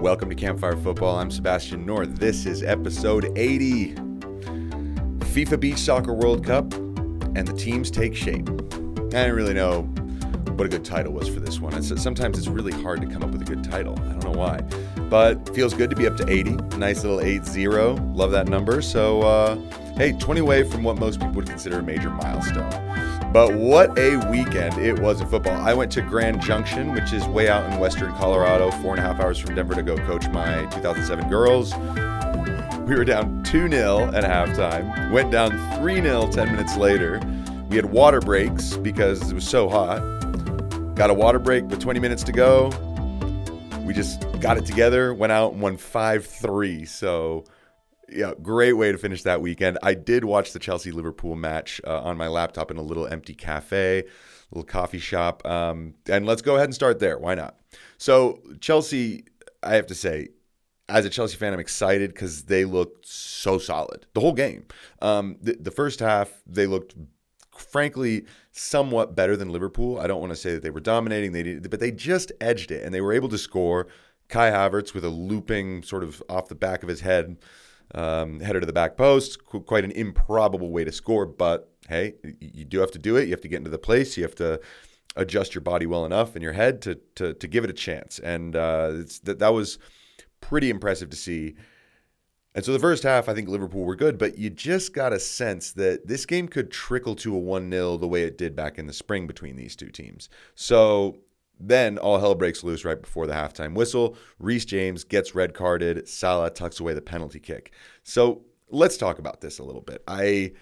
Welcome to Campfire Football. I'm Sebastian North. This is episode 80 FIFA Beach Soccer World Cup, and the teams take shape. I didn't really know what a good title was for this one. It's, sometimes it's really hard to come up with a good title. I don't know why. But feels good to be up to 80. Nice little 8 0. Love that number. So, uh, hey, 20 away from what most people would consider a major milestone. But what a weekend it was in football. I went to Grand Junction, which is way out in western Colorado, four and a half hours from Denver to go coach my 2007 girls. We were down 2 0 at halftime, went down 3 0 10 minutes later. We had water breaks because it was so hot. Got a water break with 20 minutes to go. We just got it together, went out and won 5 3. So yeah, great way to finish that weekend. I did watch the Chelsea Liverpool match uh, on my laptop in a little empty cafe, little coffee shop. Um, and let's go ahead and start there. Why not? So, Chelsea, I have to say, as a Chelsea fan, I'm excited because they looked so solid the whole game. Um, the, the first half, they looked frankly somewhat better than Liverpool. I don't want to say that they were dominating, they did, but they just edged it and they were able to score. Kai Havertz with a looping sort of off the back of his head um, header to the back post. Quite an improbable way to score, but hey, you do have to do it. You have to get into the place. You have to adjust your body well enough in your head to to, to give it a chance. And uh, that that was pretty impressive to see. And so the first half, I think Liverpool were good, but you just got a sense that this game could trickle to a 1 0 the way it did back in the spring between these two teams. So then all hell breaks loose right before the halftime whistle. Reece James gets red carded. Salah tucks away the penalty kick. So let's talk about this a little bit. I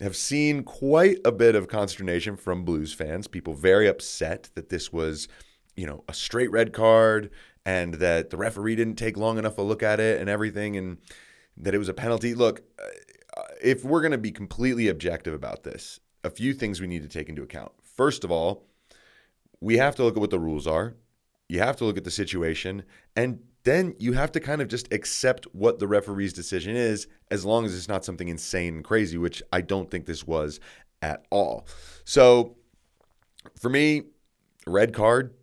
have seen quite a bit of consternation from Blues fans, people very upset that this was, you know, a straight red card and that the referee didn't take long enough a look at it and everything and that it was a penalty. Look, if we're going to be completely objective about this, a few things we need to take into account. First of all, we have to look at what the rules are. You have to look at the situation. And then you have to kind of just accept what the referee's decision is, as long as it's not something insane and crazy, which I don't think this was at all. So for me, red card,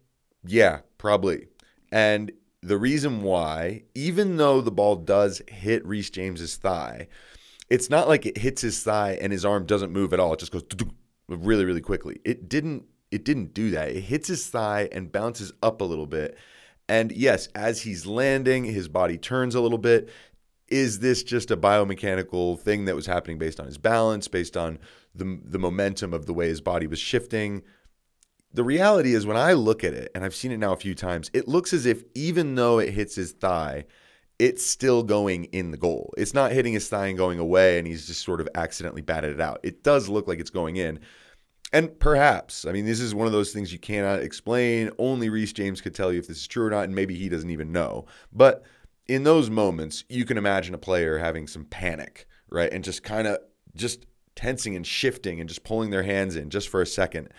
yeah, probably. And the reason why, even though the ball does hit Reece James's thigh, it's not like it hits his thigh and his arm doesn't move at all. It just goes really, really quickly. It didn't it didn't do that. It hits his thigh and bounces up a little bit. And yes, as he's landing, his body turns a little bit. Is this just a biomechanical thing that was happening based on his balance, based on the, the momentum of the way his body was shifting? The reality is, when I look at it, and I've seen it now a few times, it looks as if even though it hits his thigh, it's still going in the goal. It's not hitting his thigh and going away, and he's just sort of accidentally batted it out. It does look like it's going in. And perhaps, I mean, this is one of those things you cannot explain. Only Reece James could tell you if this is true or not, and maybe he doesn't even know. But in those moments, you can imagine a player having some panic, right? And just kind of just tensing and shifting and just pulling their hands in just for a second.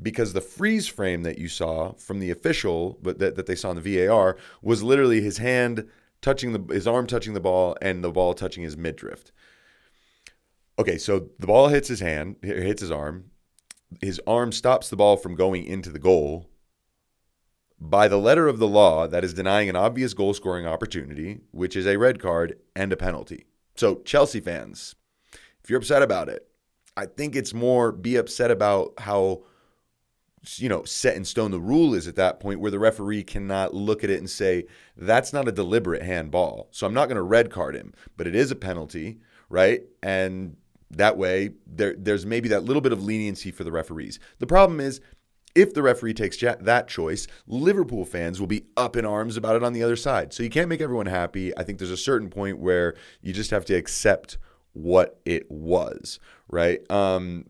Because the freeze frame that you saw from the official, but that, that they saw in the VAR, was literally his hand touching the his arm touching the ball and the ball touching his midriff. Okay, so the ball hits his hand, hits his arm his arm stops the ball from going into the goal. By the letter of the law, that is denying an obvious goal scoring opportunity, which is a red card and a penalty. So, Chelsea fans, if you're upset about it, I think it's more be upset about how you know set in stone the rule is at that point where the referee cannot look at it and say that's not a deliberate handball so i'm not going to red card him but it is a penalty right and that way, there, there's maybe that little bit of leniency for the referees. The problem is, if the referee takes that choice, Liverpool fans will be up in arms about it on the other side. So you can't make everyone happy. I think there's a certain point where you just have to accept what it was, right? Um,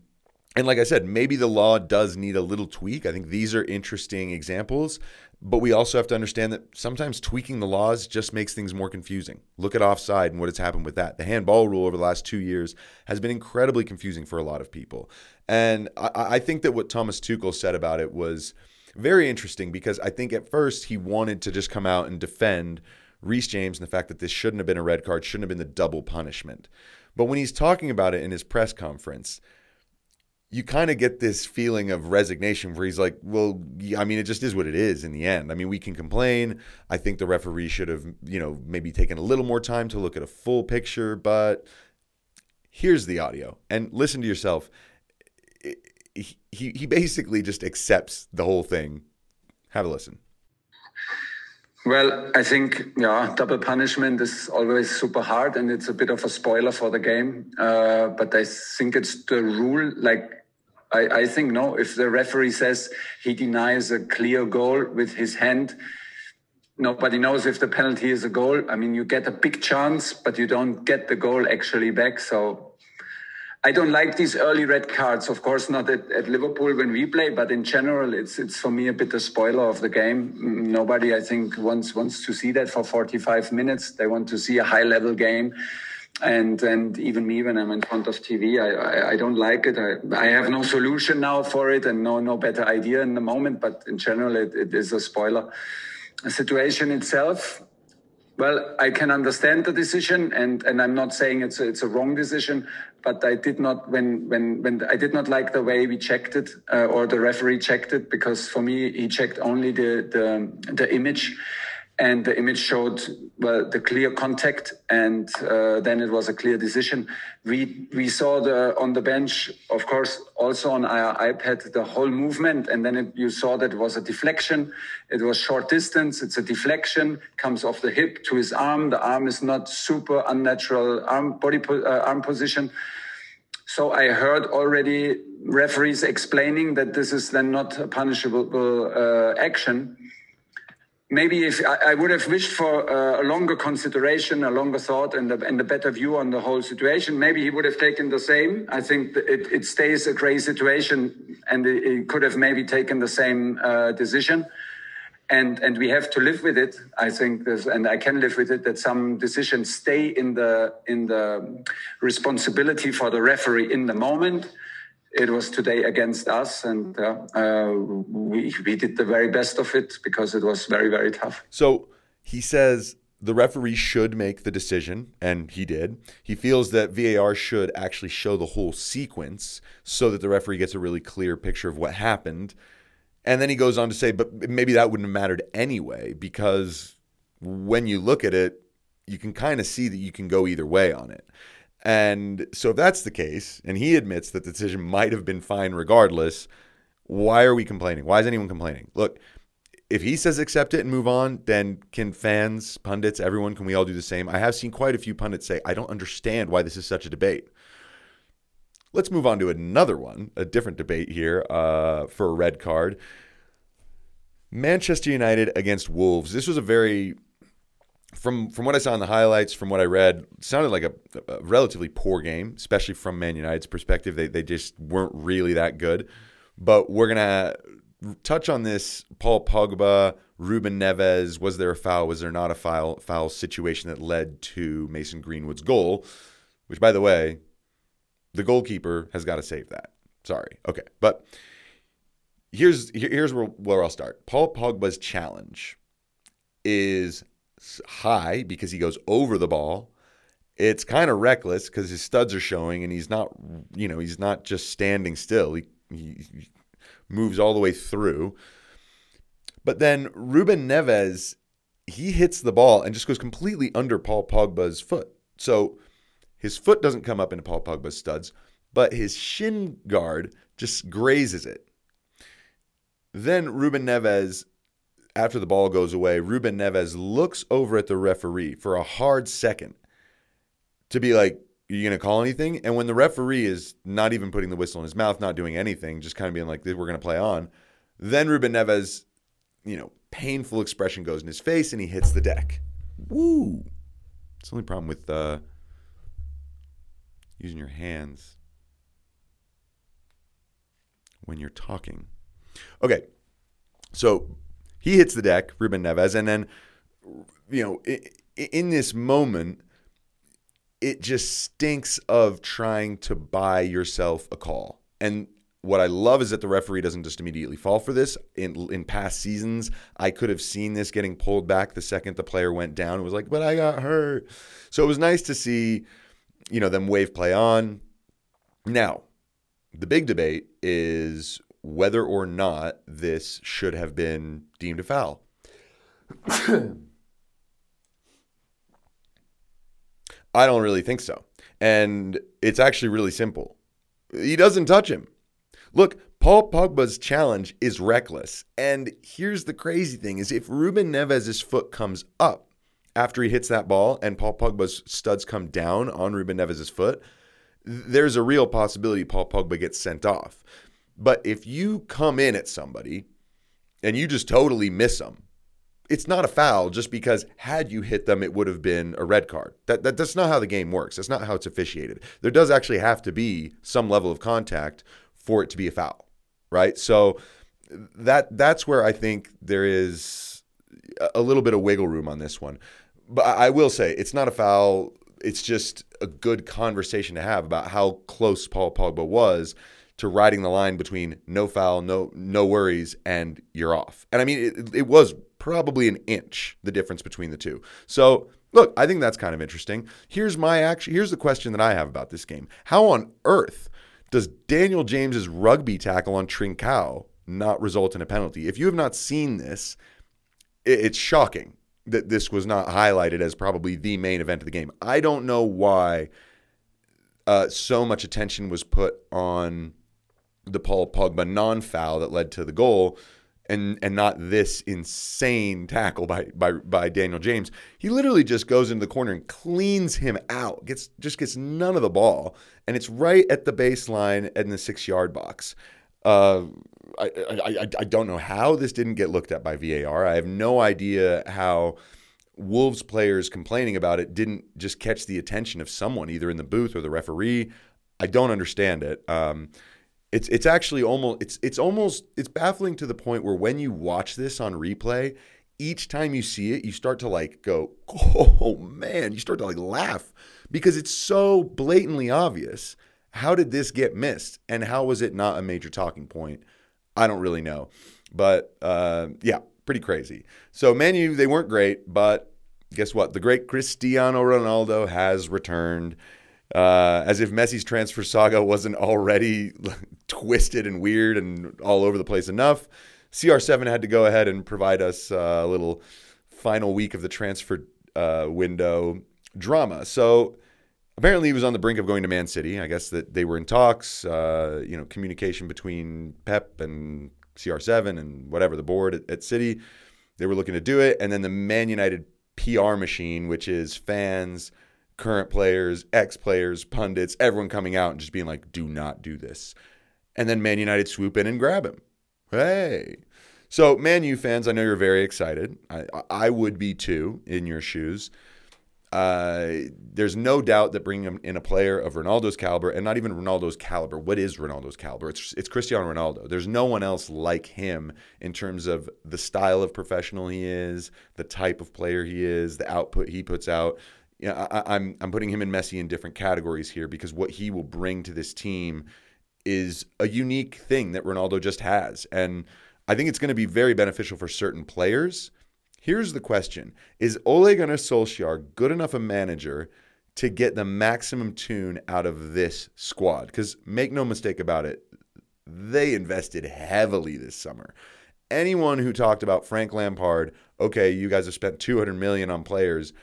and like I said, maybe the law does need a little tweak. I think these are interesting examples. But we also have to understand that sometimes tweaking the laws just makes things more confusing. Look at offside and what has happened with that. The handball rule over the last two years has been incredibly confusing for a lot of people. And I, I think that what Thomas Tuchel said about it was very interesting because I think at first he wanted to just come out and defend Reece James and the fact that this shouldn't have been a red card, shouldn't have been the double punishment. But when he's talking about it in his press conference, you kind of get this feeling of resignation where he's like, well, I mean, it just is what it is in the end. I mean, we can complain. I think the referee should have, you know, maybe taken a little more time to look at a full picture, but here's the audio and listen to yourself. He, he basically just accepts the whole thing. Have a listen. Well, I think yeah, double punishment is always super hard, and it's a bit of a spoiler for the game. Uh, but I think it's the rule. Like I, I think no, if the referee says he denies a clear goal with his hand, nobody knows if the penalty is a goal. I mean, you get a big chance, but you don't get the goal actually back. So I don't like these early red cards. Of course, not at, at, Liverpool when we play, but in general, it's it's for me a bit a spoiler of the game. Nobody, I think, wants wants to see that for 45 minutes. They want to see a high level game. And and even me, when I'm in front of TV, I, I, I don't like it. I, I have no solution now for it, and no no better idea in the moment. But in general, it, it is a spoiler. The situation itself, well, I can understand the decision, and, and I'm not saying it's a, it's a wrong decision, but I did not when when when I did not like the way we checked it uh, or the referee checked it because for me he checked only the the, the image and the image showed well the clear contact and uh, then it was a clear decision. We we saw the on the bench of course also on our ipad the whole movement and then it, you saw that it was a deflection. It was short distance. It's a deflection. Comes off the hip to his arm. The arm is not super unnatural arm body uh, arm position. So i heard already referees explaining that this is then not a punishable uh, action maybe if I, I, would have wished for uh, a longer consideration, a longer thought, and a, and a better view on the whole situation, maybe he would have taken the same. I think it, it stays a grey situation, and it, could have maybe taken the same uh, decision. And and we have to live with it. I think, this, and I can live with it that some decisions stay in the in the responsibility for the referee in the moment it was today against us, and uh, uh, we we did the very best of it because it was very very tough. So he says the referee should make the decision, and he did. He feels that VAR should actually show the whole sequence so that the referee gets a really clear picture of what happened. And then he goes on to say, but maybe that wouldn't have mattered anyway, because when you look at it, you can kind of see that you can go either way on it. And so, if that's the case, and he admits that the decision might have been fine regardless, why are we complaining? Why is anyone complaining? Look, if he says accept it and move on, then can fans, pundits, everyone, can we all do the same? I have seen quite a few pundits say, I don't understand why this is such a debate. Let's move on to another one, a different debate here uh, for a red card. Manchester United against Wolves. This was a very from from what I saw in the highlights, from what I read, sounded like a, a, relatively poor game, especially from Man United's perspective. They they just weren't really that good. But we're gonna touch on this: Paul Pogba, Ruben Neves. Was there a foul? Was there not a foul foul situation that led to Mason Greenwood's goal? Which, by the way, the goalkeeper has got to save that. Sorry. Okay, but here's here's where, where I'll start. Paul Pogba's challenge is high because he goes over the ball. It's kind of reckless because his studs are showing and he's not, you know, he's not just standing still. He, he moves all the way through. But then Ruben Neves, he hits the ball and just goes completely under Paul Pogba's foot. So his foot doesn't come up into Paul Pogba's studs, but his shin guard just grazes it. Then Ruben Neves after the ball goes away, Ruben Neves looks over at the referee for a hard second to be like, Are you going to call anything? And when the referee is not even putting the whistle in his mouth, not doing anything, just kind of being like, We're going to play on, then Ruben Neves, you know, painful expression goes in his face and he hits the deck. Woo! It's the only problem with uh, using your hands when you're talking. Okay, so he hits the deck, Ruben Neves, and then you know in this moment it just stinks of trying to buy yourself a call. And what I love is that the referee doesn't just immediately fall for this. In in past seasons, I could have seen this getting pulled back the second the player went down. It was like, but I got hurt. So it was nice to see, you know, them wave play on. Now, The big debate is whether or not this should have been deemed a foul. I don't really think so. And it's actually really simple. He doesn't touch him. Look, Paul Pogba's challenge is reckless. And here's the crazy thing is if Ruben Neves' foot comes up after he hits that ball and Paul Pogba's studs come down on Ruben Neves' foot, there's a real possibility Paul Pogba gets sent off. But if you come in at somebody and you just totally miss them, it's not a foul just because had you hit them, it would have been a red card. That, that that's not how the game works. That's not how it's officiated. There does actually have to be some level of contact for it to be a foul, right? So that that's where I think there is a little bit of wiggle room on this one. But I will say it's not a foul. It's just a good conversation to have about how close Paul Pogba was to riding the line between no foul, no no worries, and you're off. And I mean, it, it was probably an inch the difference between the two. So look, I think that's kind of interesting. Here's my action. Here's the question that I have about this game: How on earth does Daniel James's rugby tackle on Trincao not result in a penalty? If you have not seen this, it's shocking that this was not highlighted as probably the main event of the game. I don't know why uh, so much attention was put on the Paul Pogba non-foul that led to the goal and and not this insane tackle by by by Daniel James. He literally just goes into the corner and cleans him out. Gets just gets none of the ball, and it's right at the baseline in the six yard box. Uh, I, I I don't know how this didn't get looked at by VAR. I have no idea how Wolves players complaining about it didn't just catch the attention of someone, either in the booth or the referee. I don't understand it. Um, it's it's actually almost it's it's almost it's baffling to the point where when you watch this on replay, each time you see it, you start to like go, "Oh man," you start to like laugh because it's so blatantly obvious. How did this get missed and how was it not a major talking point? I don't really know. But uh, yeah, pretty crazy. So Manu, they weren't great, but guess what? The great Cristiano Ronaldo has returned. Uh, as if Messi's transfer saga wasn't already twisted and weird and all over the place enough, CR7 had to go ahead and provide us uh, a little final week of the transfer uh, window drama. So apparently he was on the brink of going to Man City. I guess that they were in talks, uh, you know, communication between Pep and CR7 and whatever the board at, at City. They were looking to do it, and then the Man United PR machine, which is fans current players, ex players, pundits, everyone coming out and just being like, do not do this. And then Man United swoop in and grab him. Hey. So, Man U fans, I know you're very excited. I, I would be too in your shoes. Uh, there's no doubt that bringing in a player of Ronaldo's caliber, and not even Ronaldo's caliber. What is Ronaldo's caliber? It's it's Cristiano Ronaldo. There's no one else like him in terms of the style of professional he is, the type of player he is, the output he puts out you know, I, I'm, I'm putting him and Messi in different categories here because what he will bring to this team is a unique thing that Ronaldo just has, and I think it's going to be very beneficial for certain players. Here's the question: Is Ole Gunnar Solskjaer good enough a manager to get the maximum tune out of this squad? Because make no mistake about it, they invested heavily this summer. Anyone who talked about Frank Lampard, okay, you guys have spent 200 million on players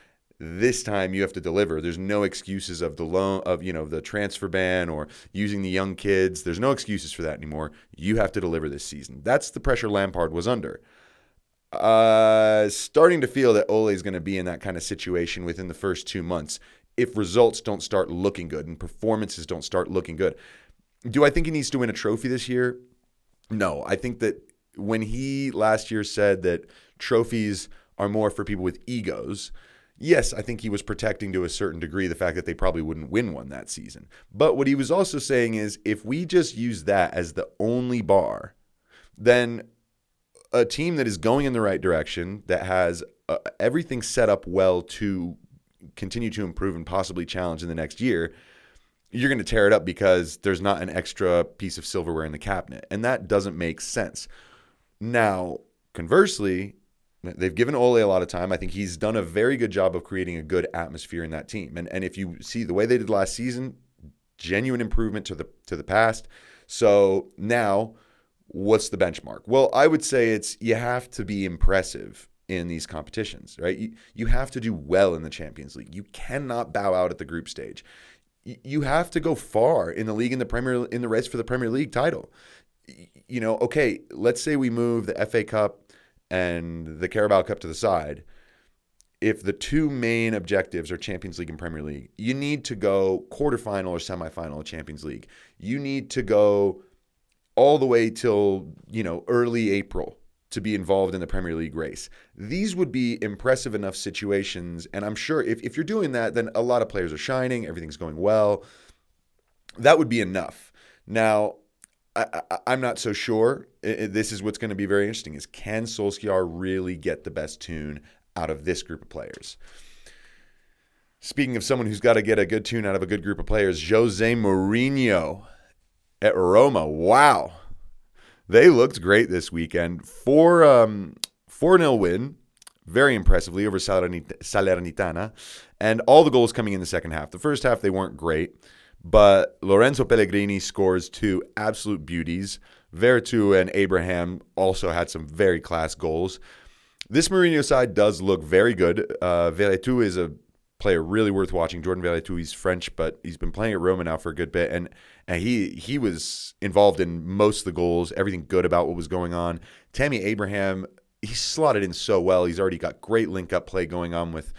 this time you have to deliver. There's no excuses of the loan of you know the transfer ban or using the young kids. There's no excuses for that anymore. You have to deliver this season. That's the pressure Lampard was under. Uh, starting to feel that Ole is going to be in that kind of situation within the first two months if results don't start looking good and performances don't start looking good. Do I think he needs to win a trophy this year? No. I think that when he last year said that trophies are more for people with egos, yes, I think he was protecting to a certain degree the fact that they probably wouldn't win one that season. But what he was also saying is if we just use that as the only bar, then a team that is going in the right direction, that has uh, everything set up well to continue to improve and possibly challenge in the next year, you're going to tear it up because there's not an extra piece of silverware in the cabinet. And that doesn't make sense. Now, conversely, They've given Ole a lot of time. I think he's done a very good job of creating a good atmosphere in that team. And and if you see the way they did last season, genuine improvement to the to the past. So now, what's the benchmark? Well, I would say it's you have to be impressive in these competitions, right? You, you have to do well in the Champions League. You cannot bow out at the group stage. You have to go far in the league in the Premier in the race for the Premier League title. You know, okay, let's say we move the FA Cup and the Carabao Cup to the side if the two main objectives are Champions League and Premier League, you need to go quarterfinal or semifinal of Champions League. You need to go all the way till, you know, early April to be involved in the Premier League race. These would be impressive enough situations. And I'm sure if, if you're doing that, then a lot of players are shining, everything's going well. That would be enough. Now, I, am not so sure. this is what's going to be very interesting: is can Solskjaer really get the best tune out of this group of players. Speaking of someone who's got to get a good tune out of a good group of players, Jose Mourinho at Roma. Wow. They looked great this weekend. 4 um, 4 0 win, very impressively over Salernitana, and all the goals coming in the second half. The first half, they weren't great, but Lorenzo Pellegrini scores two absolute beauties. Veretout and Abraham also had some very class goals. This Mourinho side does look very good. Uh, is a player really worth watching. Jordan Veretout, he's French, but he's been playing at Roma now for a good bit, and and he he was involved in most of the goals. Everything good about what was going on. Tammy Abraham, he slotted in so well. He's already got great link up play going on with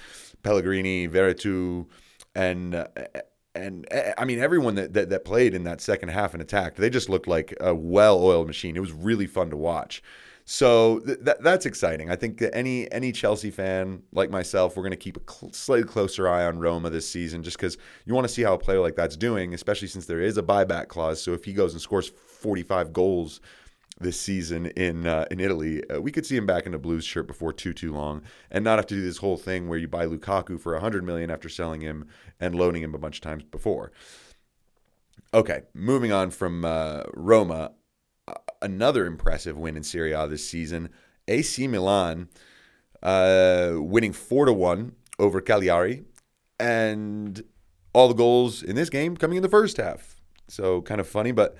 Pellegrini, Veretout, and. Uh, and eh, eh, I mean, everyone that, that, that played in that second half and attacked, they just looked like a well-oiled machine. It was really fun to watch. So th- that's exciting. I think that any any Chelsea fan like myself, we're going to keep a cl- slightly closer eye on Roma this season, just because you want to see how a player like that's doing, especially since there is a buyback clause. So if he goes and scores 45 goals this season in uh, in Italy, uh, we could see him back in a Blues shirt before too too long, and not have to do this whole thing where you buy Lukaku for 100 million after selling him and loaning him a bunch of times before. Okay, moving on from uh, Roma, another impressive win in Serie A this season. AC Milan uh, winning four to one over Cagliari, and all the goals in this game coming in the first half. So kind of funny, but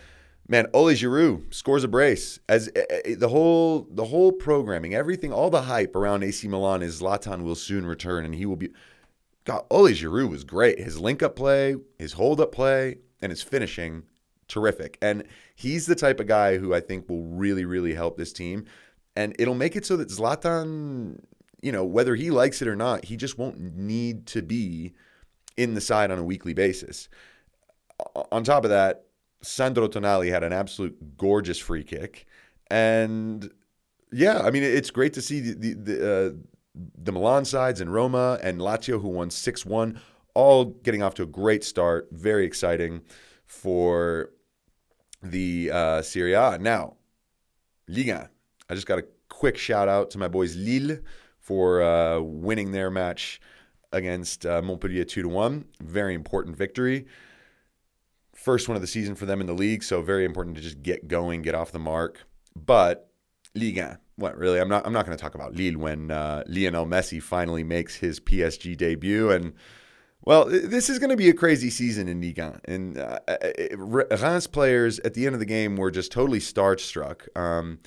man, Ole Giroud scores a brace. As uh, the whole the whole programming, everything, all the hype around AC Milan is Zlatan will soon return, and he will be. God, Ole Giroud was great. His link up play, his hold up play, and his finishing terrific. And he's the type of guy who I think will really, really help this team. And it'll make it so that Zlatan, you know, whether he likes it or not, he just won't need to be in the side on a weekly basis. On top of that, Sandro Tonali had an absolute gorgeous free kick. And yeah, I mean, it's great to see the, the, the, uh, the Milan sides and Roma and Lazio, who won 6 1, all getting off to a great start. Very exciting for the uh, Serie A. Now, Liga. I just got a quick shout out to my boys Lille for uh, winning their match against uh, Montpellier 2 to 1. Very important victory. First one of the season for them in the league, so very important to just get going, get off the mark. But Liga, what really? I'm not. I'm not going to talk about Lille when uh, Lionel Messi finally makes his PSG debut and well, this is going to be a crazy season in Liga. And uh, uh, Reims players at the end of the game were just totally starstruck. Um,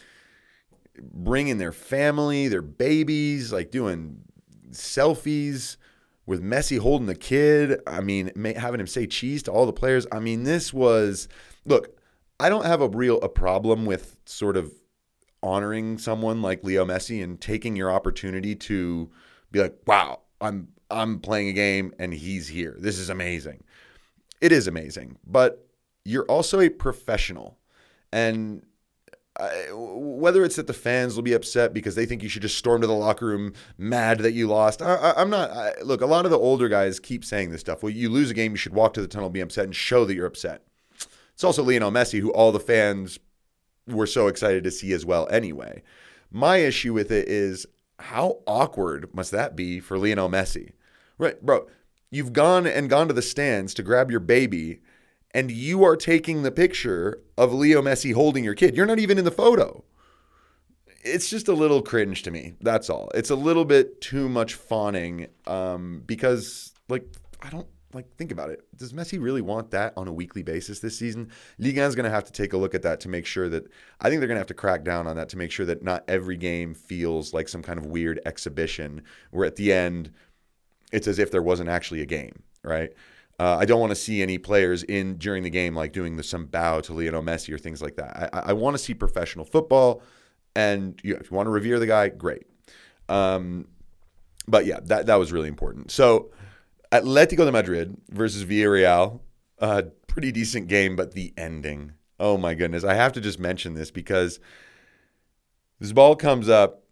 bringing their family, their babies, like doing selfies with Messi holding the kid. I mean, having him say cheese to all the players. I mean, this was look. I don't have a real a problem with sort of honoring someone like Leo Messi and taking your opportunity to be like, wow, I'm I'm playing a game and he's here. This is amazing. It is amazing, but you're also a professional. And Whether it's that the fans will be upset because they think you should just storm to the locker room mad that you lost. I, am not. I, look, a lot of the older guys keep saying this stuff. Well, you lose a game, you should walk to the tunnel, be upset, and show that you're upset. It's also Lionel Messi, who all the fans were so excited to see as well anyway. My issue with it is how awkward must that be for Lionel Messi? Right, bro. You've gone and gone to the stands to grab your baby, and you are taking the picture of Leo Messi holding your kid. You're not even in the photo. It's just a little cringe to me. That's all. It's a little bit too much fawning um, because, like, I don't like think about it. Does Messi really want that on a weekly basis this season? Ligue 1's going to have to take a look at that to make sure that I think they're going to have to crack down on that to make sure that not every game feels like some kind of weird exhibition where at the end it's as if there wasn't actually a game, right? Uh, I don't want to see any players in during the game like doing the, some bow to Lionel Messi or things like that. I, I want to see professional football, and you, if you want to revere the guy, great. Um, but yeah, that that was really important. So Atletico de Madrid versus Villarreal, uh, pretty decent game, but the ending. Oh my goodness, I have to just mention this because this ball comes up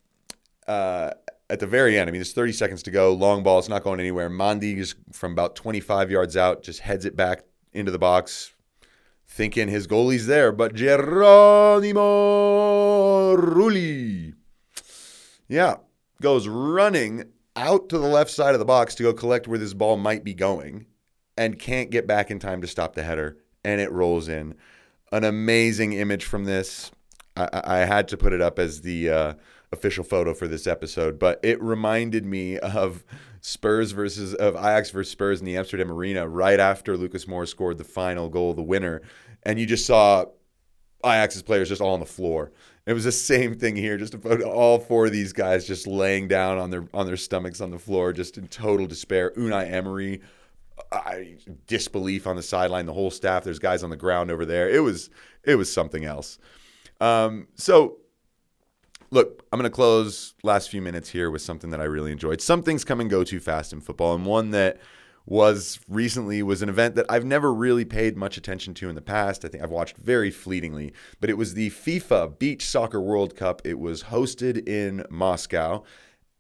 uh, at the very end. I mean, there's 30 seconds to go. Long ball, it's not going anywhere. Mandi is from about 25 yards out, just heads it back into the box, thinking his goalie's there. But Geronimo Rulli, yeah, goes running out to the left side of the box to go collect where this ball might be going and can't get back in time to stop the header. And it rolls in. An amazing image from this. I, I had to put it up as the uh, official photo for this episode, but it reminded me of Spurs versus of Ajax versus Spurs in the Amsterdam Arena right after Lucas Moura scored the final goal, the winner, and you just saw Ajax's players just all on the floor. It was the same thing here, just about all four of these guys just laying down on their on their stomachs on the floor, just in total despair. Unai Emery, I, disbelief on the sideline. The whole staff. There's guys on the ground over there. It was it was something else. Um, so look, I'm going to close last few minutes here with something that I really enjoyed. Some things come and go too fast in football, and one that was recently was an event that I've never really paid much attention to in the past. I think I've watched very fleetingly, but it was the FIFA Beach Soccer World Cup. It was hosted in Moscow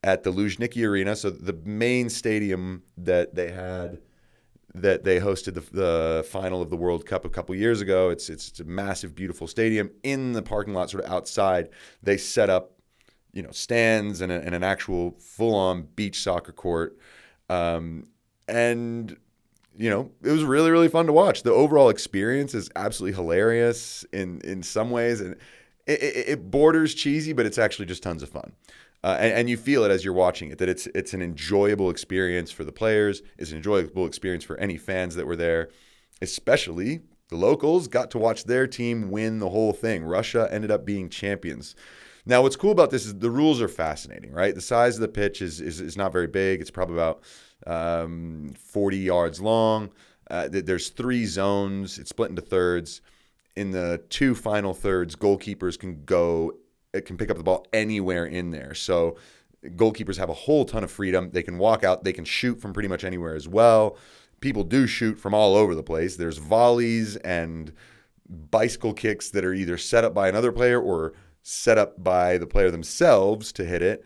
at the Luzhniki Arena, so the main stadium that they had that they hosted the, the final of the World Cup a couple years ago. It's, it's it's a massive, beautiful stadium. In the parking lot, sort of outside, they set up you know stands and, a, and an actual full-on beach soccer court. Um, and you know, it was really really fun to watch. The overall experience is absolutely hilarious in in some ways, and it, it, borders cheesy, but it's actually just tons of fun. Uh, and, and, you feel it as you're watching it that it's it's an enjoyable experience for the players. It's an enjoyable experience for any fans that were there, especially the locals got to watch their team win the whole thing. Russia ended up being champions. Now, what's cool about this is the rules are fascinating, right? The size of the pitch is is, is not very big. It's probably about um, 40 yards long. Uh, there's three zones. It's split into thirds. In the two final thirds, goalkeepers can go it can pick up the ball anywhere in there. So goalkeepers have a whole ton of freedom. They can walk out, they can shoot from pretty much anywhere as well. People do shoot from all over the place. There's volleys and bicycle kicks that are either set up by another player or set up by the player themselves to hit it.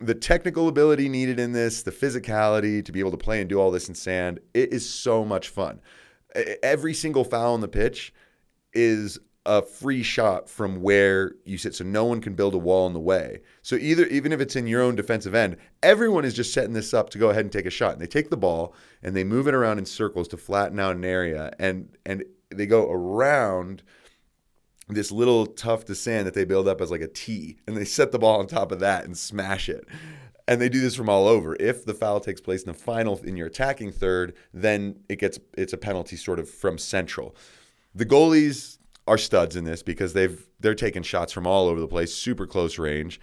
The technical ability needed in this, the physicality to be able to play and do all this in sand, it is so much fun. Every single foul on the pitch is a free shot from where you sit so no one can build a wall in the way. So either even if it's in your own defensive end, everyone is just setting this up to go ahead and take a shot. And they take the ball and they move it around in circles to flatten out an area and and they go around this little tuft of sand that they build up as like a T and they set the ball on top of that and smash it. And they do this from all over. If the foul takes place in the final in your attacking third, then it gets it's a penalty sort of from central. The goalies are studs in this because they've they're taking shots from all over the place, super close range.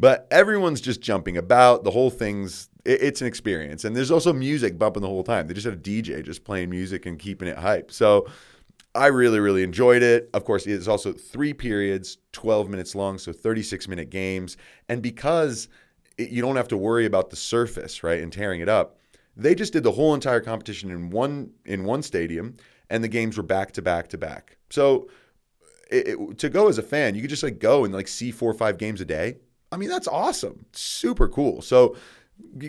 But everyone's just jumping about. The whole thing's it, it's an experience, and there's also music bumping the whole time. They just had a DJ just playing music and keeping it hype. So I really really enjoyed it. Of course, it's also three periods, 12 minutes long, so 36 minute games, and because it, you don't have to worry about the surface, right, and tearing it up. They just did the whole entire competition in one in one stadium, and the games were back to back to back. So it, it, to go as a fan, you could just like go and like see four or five games a day. I mean, that's awesome. Super cool. So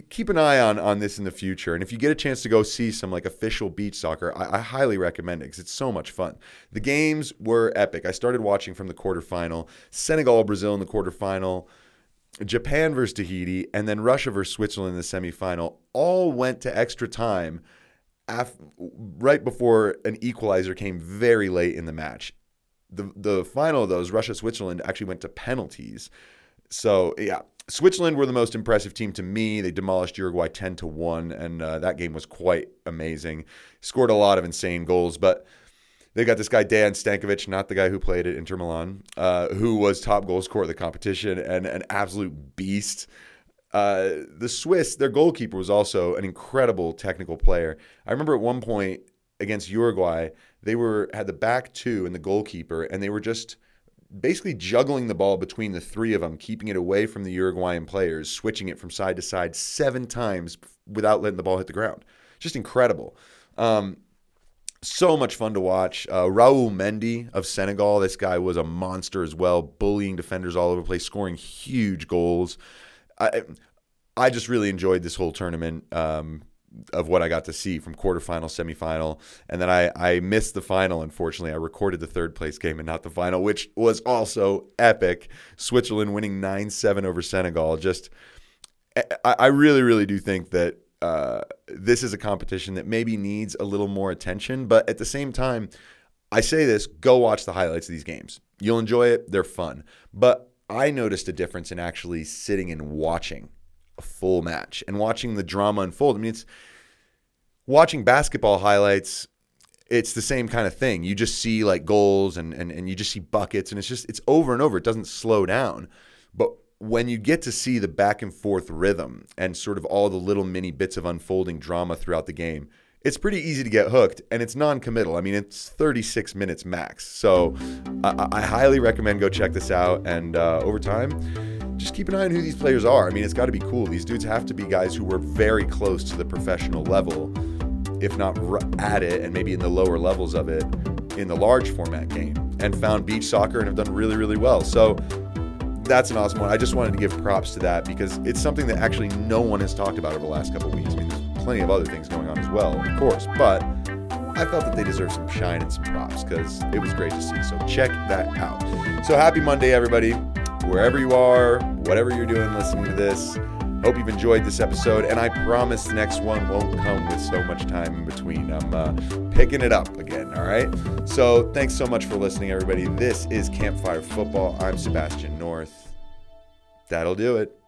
keep an eye on on this in the future. And if you get a chance to go see some like official beach soccer, I, I highly recommend it because it's so much fun. The games were epic. I started watching from the quarterfinal, Senegal, Brazil in the quarterfinal. Japan versus Tahiti, and then Russia versus Switzerland in the semifinal all went to extra time af- right before an equalizer came very late in the match the the final of those, Russia Switzerland, actually went to penalties. So yeah, Switzerland were the most impressive team to me. They demolished Uruguay 10 to 1, and uh, that game was quite amazing. Scored a lot of insane goals, but they got this guy, Dejan Stankovic, not the guy who played at Inter Milan, uh, who was top goal scorer of the competition and an absolute beast. Uh, the Swiss, their goalkeeper was also an incredible technical player. I remember at one point against Uruguay, they were had the back two and the goalkeeper, and they were just – basically juggling the ball between the three of them, keeping it away from the Uruguayan players, switching it from side to side seven times without letting the ball hit the ground. Just incredible. Um, so much fun to watch. Uh, Raoul Mendy of Senegal, this guy was a monster as well, bullying defenders all over the place, scoring huge goals. I, I just really enjoyed this whole tournament. Um, of what I got to see from quarterfinal, semifinal, and then I I missed the final. Unfortunately, I recorded the third place game and not the final, which was also epic. Switzerland winning nine seven over Senegal. Just I, I really really do think that uh, this is a competition that maybe needs a little more attention, but at the same time, I say this: go watch the highlights of these games. You'll enjoy it. They're fun, but I noticed a difference in actually sitting and watching a full match and watching the drama unfold. I mean, it's watching basketball highlights. It's the same kind of thing. You just see like goals and, and, and you just see buckets, and it's just, it's over and over. It doesn't slow down. But when you get to see the back and forth rhythm and sort of all the little mini bits of unfolding drama throughout the game, it's pretty easy to get hooked and it's non-committal i mean it's 36 minutes max so i, I highly recommend go check this out and uh, over time just keep an eye on who these players are. I mean, it's got to be cool. These dudes have to be guys who were very close to the professional level, if not at it, and maybe in the lower levels of it in the large format game, and found beach soccer and have done really, really well. So that's an awesome one. I just wanted to give props to that because it's something that actually no one has talked about over the last couple weeks. I mean, plenty of other things going on as well, of course, but I felt that they deserve some shine and some props because it was great to see. So check that out. So happy Monday, everybody wherever you are, whatever you're doing listening to this. Hope you've enjoyed this episode, and I promise the next one won't come with so much time in between. I'm uh, picking it up again, all right? So thanks so much for listening, everybody. This is Campfire Football. I'm Sebastian North. That'll do it.